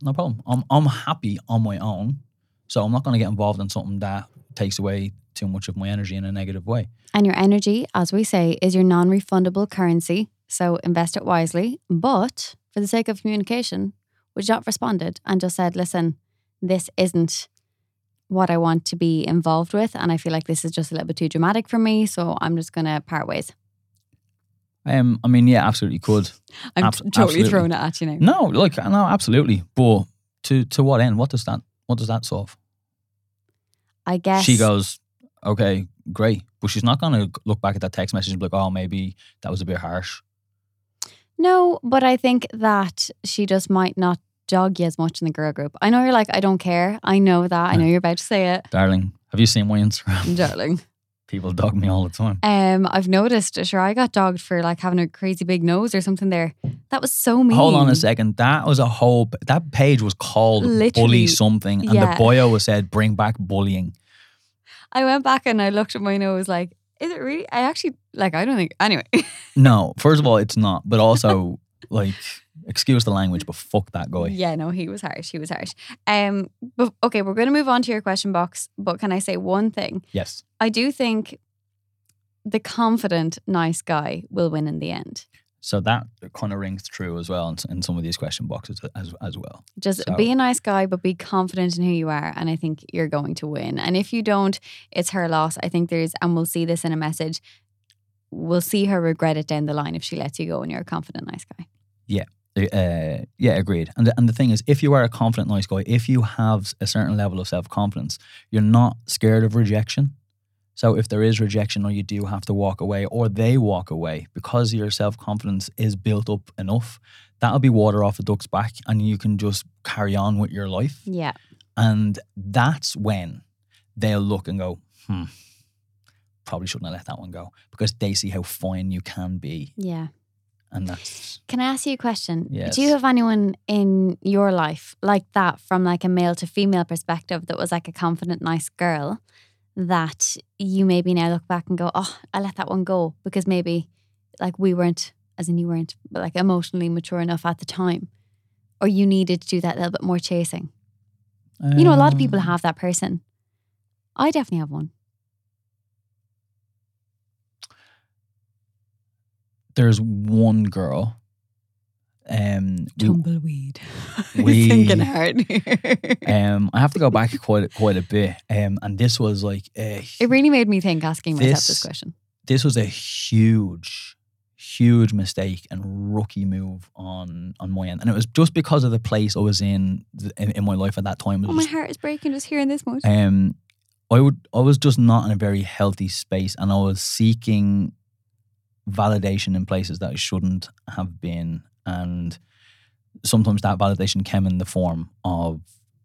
no problem. I'm I'm happy on my own, so I'm not going to get involved in something that takes away too much of my energy in a negative way. And your energy, as we say, is your non refundable currency. So invest it wisely. But for the sake of communication, would you not responded and just said, listen, this isn't what I want to be involved with. And I feel like this is just a little bit too dramatic for me. So I'm just going to part ways. Um, I mean, yeah, absolutely could. I'm Abs- totally absolutely. throwing it at you now. No, like no, absolutely. But to to what end? What does that what does that solve? I guess. She goes, okay, great, but she's not gonna look back at that text message and be like, oh, maybe that was a bit harsh. No, but I think that she just might not dog you as much in the girl group. I know you're like, I don't care. I know that. I know you're about to say it. Darling, have you seen my Instagram? Darling. People dog me all the time. Um, I've noticed. Sure, I got dogged for like having a crazy big nose or something. There, that was so mean. Hold on a second. That was a whole. That page was called Literally, bully something, and yeah. the bio was said bring back bullying. I went back and I looked at my nose. Like, is it really? I actually like. I don't think. Anyway, No, first of all, it's not. But also, like, excuse the language, but fuck that guy. yeah, no, he was harsh. He was harsh. Um, but okay, we're going to move on to your question box. But can I say one thing? Yes. I do think the confident, nice guy will win in the end. So that kind of rings true as well in, some of these question boxes as as well. Just So- be a nice guy, but be confident in who you are. And I think you're going to win. And if you don't, it's her loss. I think there's, and we'll see this in a message, we'll see her regret it down the line if she lets you go and you're a confident, nice guy. Uh, yeah, agreed. And the, and the thing is, if you are a confident, nice guy, if you have a certain level of self confidence, you're not scared of rejection. So if there is rejection, or you do have to walk away, or they walk away, because your self confidence is built up enough, that'll be water off a duck's back, and you can just carry on with your life. Yeah. And that's when they'll look and go, hmm, probably shouldn't have let that one go, because they see how fine you can be, Yeah. And that's Can I ask you a question? Yes. Do you have anyone in your life like that from like a male to female perspective that was like a confident, nice girl that you maybe now look back and go, oh, I let that one go because maybe like we weren't, as in you weren't, but like emotionally mature enough at the time, or you needed to do that little bit more chasing. You know, a lot of people Um, have that person. I definitely have one. There's one girl. Um, Tumbleweed. we- thinking hard. um, I have to go back quite a- quite a bit. Um, and this was like a, it really made me think asking myself this This- question. this was a huge, huge mistake and rookie move on on my end, and it was just because of the place I was in in, in my life at that time. Oh, my just- heart is breaking just hearing this much. um, I would I was just not in a very healthy space, and I was seeking validation in places that I shouldn't have been, and sometimes that validation came in the form of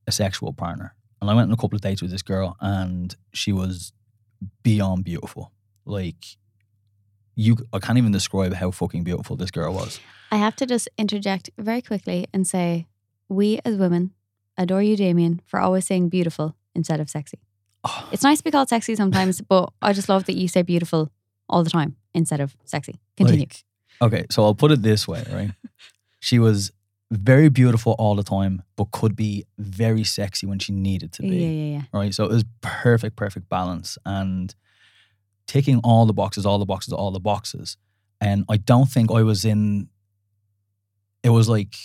a sexual partner. And I went on a couple of dates with this girl, and she was beyond beautiful. Like you, I can't even describe how fucking beautiful this girl was. I have to just interject very quickly and say, we as women adore you, Damien, for always saying beautiful instead of sexy. Oh, It's nice to be called sexy sometimes, but I just love that you say beautiful all the time instead of sexy. Continue. Like, okay, so I'll put it this way, right? she was very beautiful all the time, but could be very sexy when she needed to be. yeah, yeah. Right. So it was perfect, perfect balance and ticking all the boxes, all the boxes, all the boxes. And I don't think I was in it was like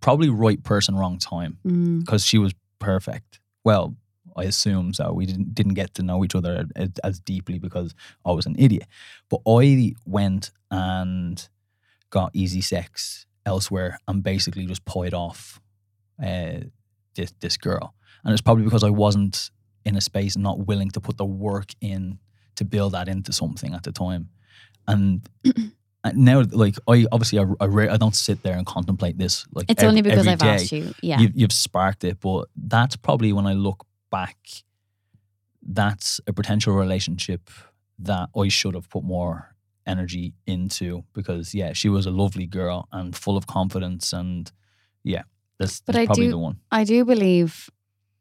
probably right person, wrong time Mm, because she was perfect. Well, I assume so. We didn't didn't get to know each other as, as deeply because I was an idiot. But I went and got easy sex elsewhere and basically just pawed off uh, this this girl. And it's probably because I wasn't in a space not willing to put the work in to build that into something at the time. And now, like I obviously I I, ra- I don't sit there and contemplate this like It's ev- only because I've day asked you. Yeah. you've, you've sparked it. But that's probably when I look back, that's a potential relationship that I should have put more energy into because yeah, she was a lovely girl and full of confidence and yeah, that's, But that's I probably do- the one. I do believe,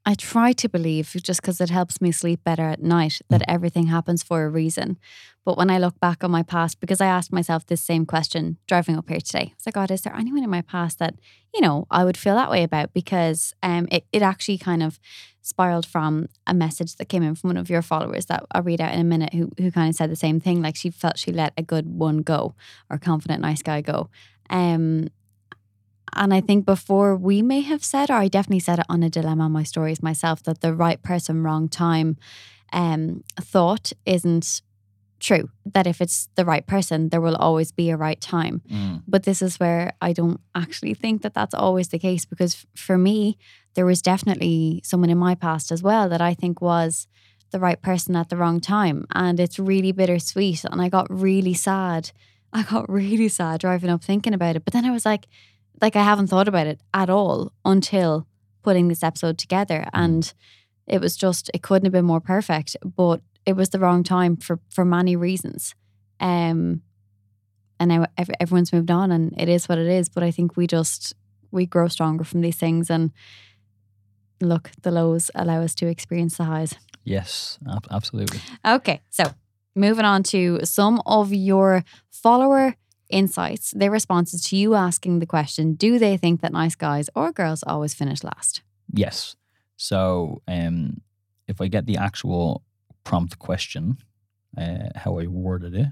I try to believe, just because it helps me sleep better at night, that everything happens for a reason. But when I look back on my past, because I asked myself this same question driving up here today, I was like, God, is there anyone in my past that, you know, I would feel that way about? Because um, it, it actually kind of spiraled from a message that came in from one of your followers that I'll read out in a minute who, who kind of said the same thing. Like she felt she let a good one go or confident, nice guy go. Um, and I think before we may have said, or I definitely said it on a dilemma on my stories myself, that the right person, wrong time um, thought isn't true. That if it's the right person, there will always be a right time. Mm, But this is where I don't actually think that that's always the case because f- for me, there was definitely someone in my past as well that I think was the right person at the wrong time. And it's really bittersweet. And I got really sad. I got really sad driving up thinking about it. But then I was like, like I haven't thought about it at all until putting this episode together. And it was just, it couldn't have been more perfect. But it was the wrong time for for many reasons. Um and now everyone's moved on and it is what it is but i think we just we grow stronger from these things and look the lows allow us to experience the highs yes, ab- absolutely. okay so moving on to some of your follower insights their responses to you asking the question do they think that nice guys or girls always finish last Yes. So um, if I get the actual prompt question, uh, how I worded it,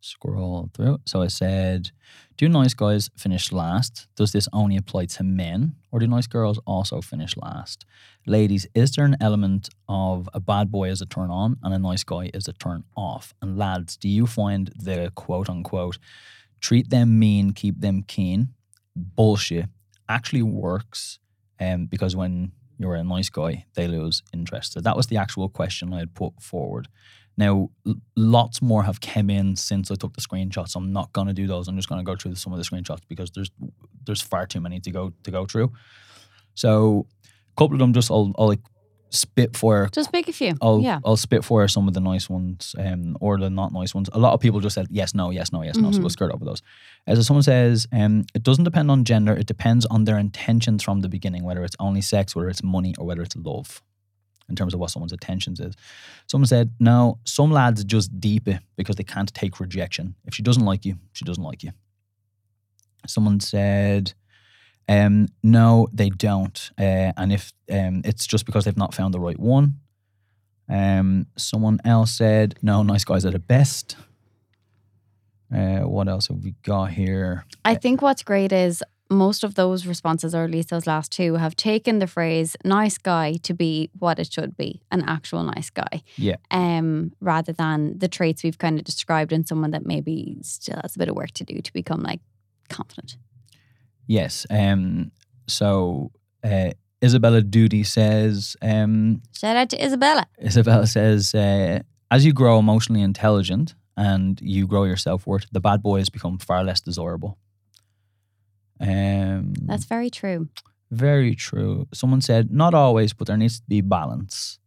scroll through. So I said, "Do nice guys finish last? Does this only apply to men, or do nice girls also finish last? Ladies, is there an element of a bad boy as a turn on and a nice guy as a turn off? And lads, do you find the quote unquote treat them mean, keep them keen bullshit actually works?" um, because when you're a nice guy, they lose interest. So that was the actual question I had put forward. Now, lots more have come in since I took the screenshots. I'm not going to do those. I'm just going to go through some of the screenshots because there's there's far too many to go to go through. So, a couple of them just I'll, I'll like spit fire just pick a few I'll yeah I'll spit fire some of the nice ones, um, or the not nice ones. A lot of people just said yes, no, yes, no, yes, no. So we'll skirt over those. As someone says, um, it doesn't depend on gender. It depends on their intentions from the beginning, whether it's only sex, whether it's money, or whether it's love. In terms of what someone's intentions is. Someone said, no, some lads just deep it because they can't take rejection. If she doesn't like you, she doesn't like you. Someone said, um, no, they don't. Uh, and if um, it's just because they've not found the right one. Um, someone else said, no, nice guys are the best. Uh, what else have we got here? I think what's great is most of those responses, or at least those last two, have taken the phrase nice guy to be what it should be an actual nice guy. Yeah. Um, rather than the traits we've kind of described in someone that maybe still has a bit of work to do to become like confident. Yes. Um, so uh, Isabella Duty says, um, Shout out to Isabella. Isabella says, uh, as you grow emotionally intelligent and you grow your self worth, the bad boys become far less desirable. Um, That's very true. very true. Someone said, not always, but there needs to be balance.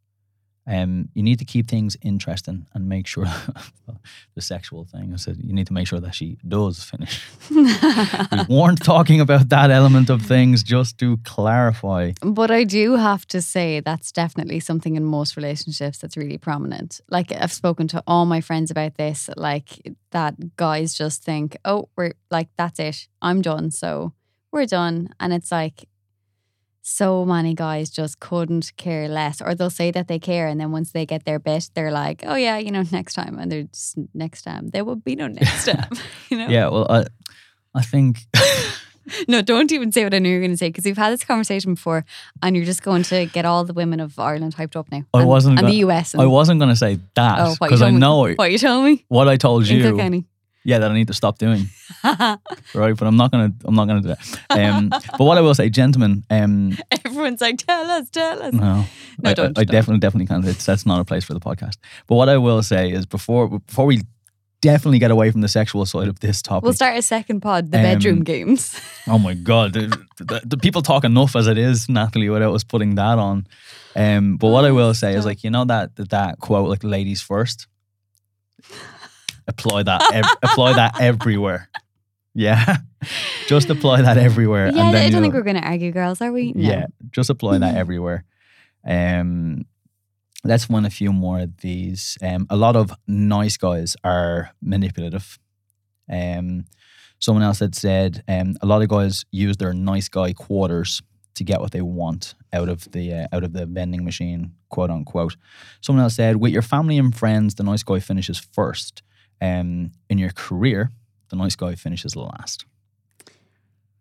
Um, you need to keep things interesting and make sure the sexual thing. I said you need to make sure that she does finish. we weren't talking about that element of things, just to clarify. But I do have to say that's definitely something in most relationships that's really prominent. Like I've spoken to all my friends about this, like that guys just think, oh, we're like, that's it. I'm done. So we're done. And it's like so many guys just couldn't care less. Or they'll say that they care and then once they get their bit, they're like, Oh yeah, you know, next time. And they're just next time. There will be no next time. you know? Yeah, well, I, I think No, don't even say what I knew you were going to say because we've had this conversation before, and you're just going to get all the women of Ireland hyped up now. I and, wasn't and gonna- the US. And, I wasn't going to say oh, that because I told me- know what you told me what I told you. Yeah, that I need to stop doing. right? But I'm not gonna I'm not gonna do that. Um, but what I will say, gentlemen, um, Everyone's like, tell us, tell us. no, No, I, don't, I, I don't. definitely definitely can't. It's, that's not a place for the podcast. But what I will say is before before we definitely get away from the sexual side of this topic. We'll start a second pod, the Um, bedroom games. oh my god, the, the, the people talk enough as it is, Nathalie, without us putting that on. Um, but what I will say is like you know that that, that quote like ladies first. Apply that ev- apply that everywhere. Yeah, just apply that everywhere. yeah, I don't think we're going to argue, girls, are we? No. Yeah, just apply that everywhere. Um, let's find a few more of these. Um, a lot of nice guys are manipulative. Um, someone else had said um, a lot of guys use their nice guy quarters to get what they want out of the uh, out of the vending machine, quote unquote. Someone else said, with your family and friends, the nice guy finishes first. Um, in your career, the nice guy finishes last.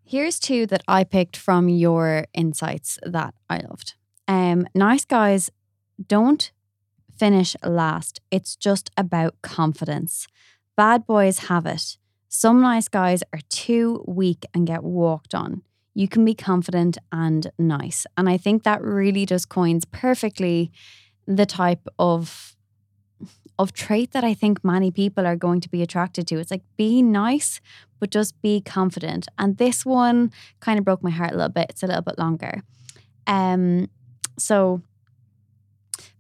Here's two that I picked from your insights that I loved. Um, nice guys don't finish last. It's just about confidence. Bad boys have it. Some nice guys are too weak and get walked on. You can be confident and nice. And I think that really just coins perfectly the type of of trait that I think many people are going to be attracted to. It's like be nice, but just be confident. And this one kind of broke my heart a little bit. It's a little bit longer. Um, so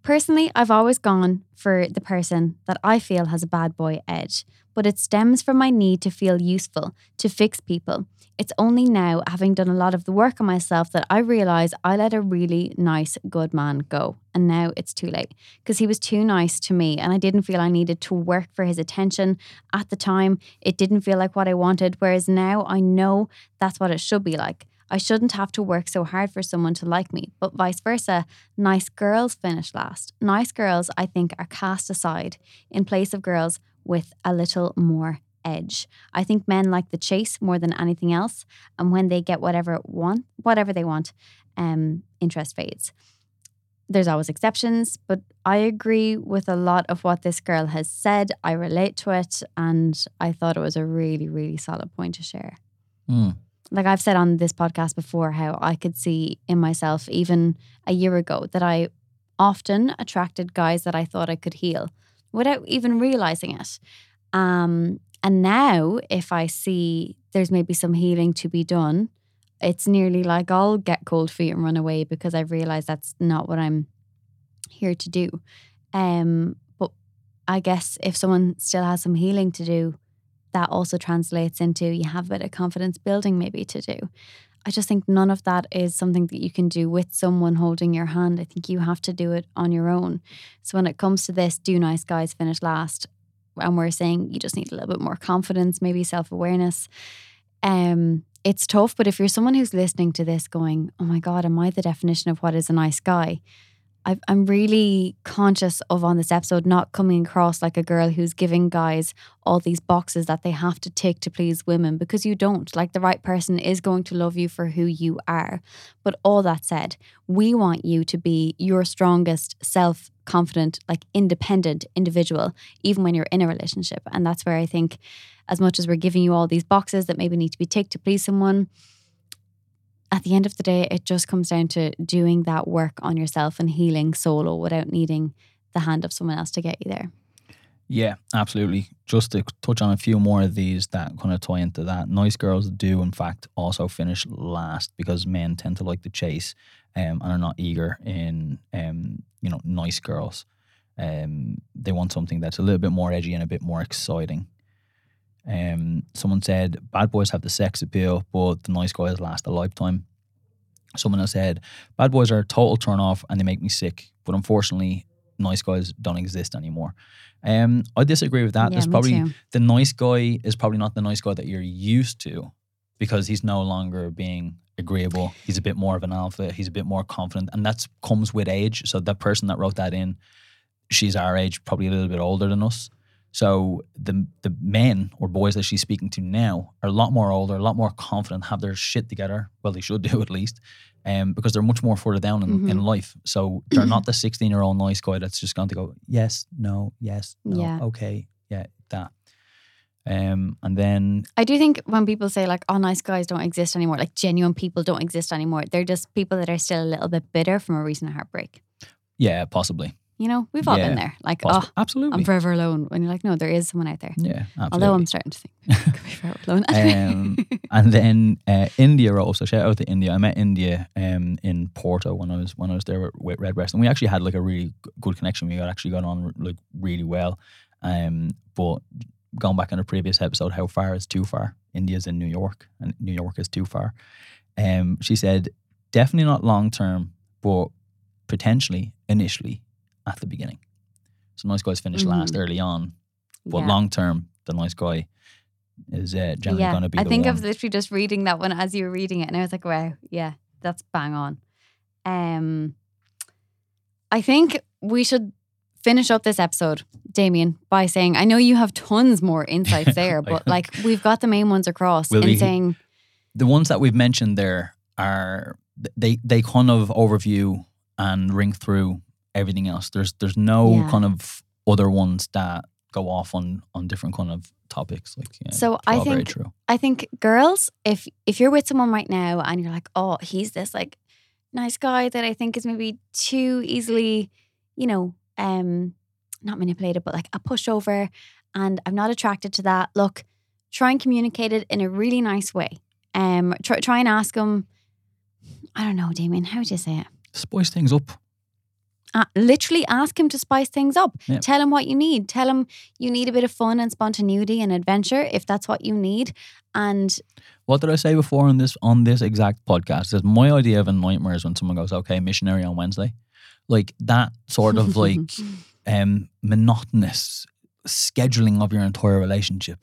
personally, I've always gone for the person that I feel has a bad boy edge, but it stems from my need to feel useful, to fix people. It's only now, having done a lot of the work on myself, that I realize I let a really nice, good man go. And now it's too late because he was too nice to me and I didn't feel I needed to work for his attention. At the time, it didn't feel like what I wanted. Whereas now I know that's what it should be like. I shouldn't have to work so hard for someone to like me, but vice versa. Nice girls finish last. Nice girls, I think, are cast aside in place of girls with a little more edge. I think men like the chase more than anything else, and when they get whatever want, whatever they want, um, interest fades. There's always exceptions, but I agree with a lot of what this girl has said. I relate to it, and I thought it was a really, really solid point to share Hmm. Like I've said on this podcast before, how I could see in myself even a year ago that I often attracted guys that I thought I could heal without even realizing it. Um, and now, if I see there's maybe some healing to be done, it's nearly like I'll get cold feet and run away because I realize that's not what I'm here to do. Um, but I guess if someone still has some healing to do, that also translates into you have a bit of confidence building maybe to do. I just think none of that is something that you can do with someone holding your hand. I think you have to do it on your own. So when it comes to this, do nice guys finish last? And we're saying you just need a little bit more confidence, maybe self awareness. Um, it's tough, but if you're someone who's listening to this going, oh my God, am I the definition of what is a nice guy? I've, I'm really conscious of on this episode not coming across like a girl who's giving guys all these boxes that they have to tick to please women because you don't. Like the right person is going to love you for who you are. But all that said, we want you to be your strongest self confident, like independent individual, even when you're in a relationship. And that's where I think, as much as we're giving you all these boxes that maybe need to be ticked to please someone, at the end of the day, it just comes down to doing that work on yourself and healing solo without needing the hand of someone else to get you there. Yeah, absolutely. Just to touch on a few more of these that kind of tie into that. Nice girls do, in fact, also finish last because men tend to like the chase um, and are not eager in, um, you know, nice girls. Um, they want something that's a little bit more edgy and a bit more exciting. Um, someone said bad boys have the sex appeal, but the nice guys last a lifetime. Someone else said bad boys are a total turn off and they make me sick, but unfortunately, nice guys don't exist anymore. Um, I disagree with that. Yeah, There's probably too. the nice guy is probably not the nice guy that you're used to because he's no longer being agreeable. He's a bit more of an alpha. He's a bit more confident, and that comes with age. So that person that wrote that in, she's our age, probably a little bit older than us. So the the men or boys that she's speaking to now are a lot more older, a lot more confident, have their shit together. Well, they should do at least, um, because they're much more further down in, in Mhm. life. So they're not the sixteen year old nice guy that's just going to go yes, no, yes, no, Yeah. okay, yeah, that. Um, and then I do think when people say like, "Oh, nice guys don't exist anymore," like genuine people don't exist anymore. They're just people that are still a little bit bitter from a recent heartbreak. yeah, possibly, You know, we've all Yeah, been there. Like, possibly. oh, absolutely, I'm forever alone. When you're like, no, there is someone out there. yeah, absolutely. Although I'm starting to think I could be forever alone. Um, and then uh, India role. So shout out to India. I met India um, in Porto when I was when I was there with, with Redbreast, and we actually had like a really good connection. We got actually got on like really well. Um, but going back on a previous episode, how far is too far? India's in New York, and New York is too far. Um, she said definitely not long term, but potentially initially at the beginning. So nice guys finish last Mhm. early on, but Yeah. long term, the nice guy is uh, generally yeah, going to be I the think I one. was literally just reading that one as you were reading it, and I was like, wow, yeah, that's bang on. Um, I think we should finish up this episode, Damien, by saying I know you have tons more insights there, but like we've got the main ones across Will in we- saying, the ones that we've mentioned there are they they kind of overview and ring through everything else. There's there's no Yeah. kind of other ones that go off on on different kind of topics. Like yeah, So I think- true. I think girls, if if you're with someone right now and you're like, oh, he's this like nice guy that I think is maybe too easily, you know, um, not manipulated, but like a pushover, and I'm not attracted to that. Look, try and communicate it in a really nice way. Um, try try and ask him. I don't know, Damien. How would you say it? Spice things up. Uh, literally ask him to spice things up. Tell him what you need. Tell him you need a bit of fun and spontaneity and adventure if that's what you need. And What did I say before on this on this exact podcast? Is my idea of a nightmare is when someone goes, "Okay, missionary on Wednesday," like that sort of like um, monotonous scheduling of your entire relationship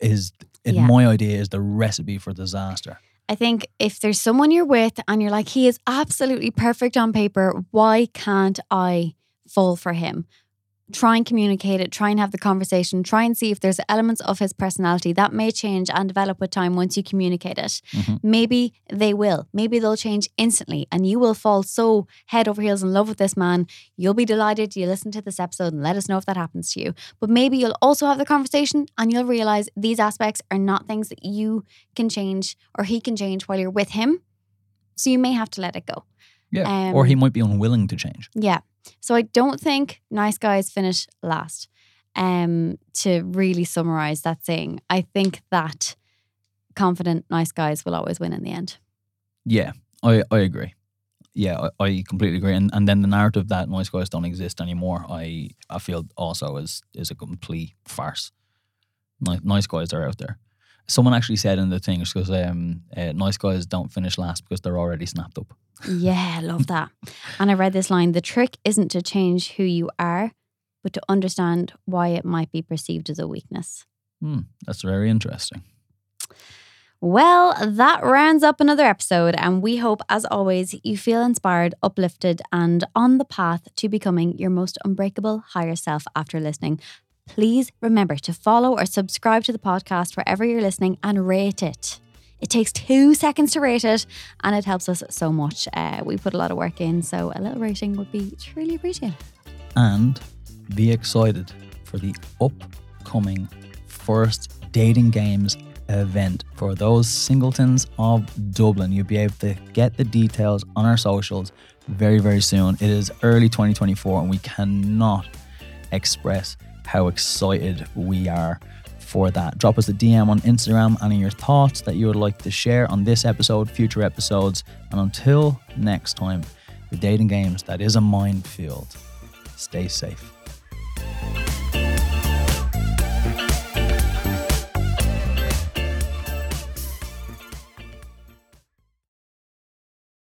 is, in Yeah. my idea, is the recipe for disaster. I think if there's someone you're with and you're like, he is absolutely perfect on paper, why can't I fall for him? Try and communicate it, try and have the conversation, try and see if there's elements of his personality that may change and develop with time once you communicate it. Mhm. Maybe they will. Maybe they'll change instantly and you will fall so head over heels in love with this man. You'll be delighted you listen to this episode and let us know if that happens to you. But maybe you'll also have the conversation and you'll realize these aspects are not things that you can change or he can change while you're with him. So you may have to let it go. Yeah. or Um, he might be unwilling to change. Yeah. So I don't think nice guys finish last. Um, to really summarize that saying, I think that confident nice guys will always win in the end. Yeah, I, I agree. Yeah, I, I completely agree. And and then the narrative that nice guys don't exist anymore, I I feel also is is a complete farce. Nice, nice guys are out there. Someone actually said in the thing because um, uh, nice guys don't finish last because they're already snapped up. Yeah, love that. And I read this line the trick isn't to change who you are, but to understand why it might be perceived as a weakness. Hmm, that's very interesting. Well, that rounds up another episode, and we hope, as always, you feel inspired, uplifted, and on the path to becoming your most unbreakable higher self after listening. Please remember to follow or subscribe to the podcast wherever you're listening and rate it. It takes two seconds to rate it, and it helps us so much. Uh, we put a lot of work in, so a little rating would be truly appreciated. and be excited for the upcoming first dating games event for those singletons of Dublin. You'll be able to get the details on our socials very, very soon. It is early 2024 and we cannot express how excited we are for that. Drop us a DM on Instagram, any your thoughts that you would like to share on this episode, future episodes. And until next time, the dating games that is a minefield. Stay safe.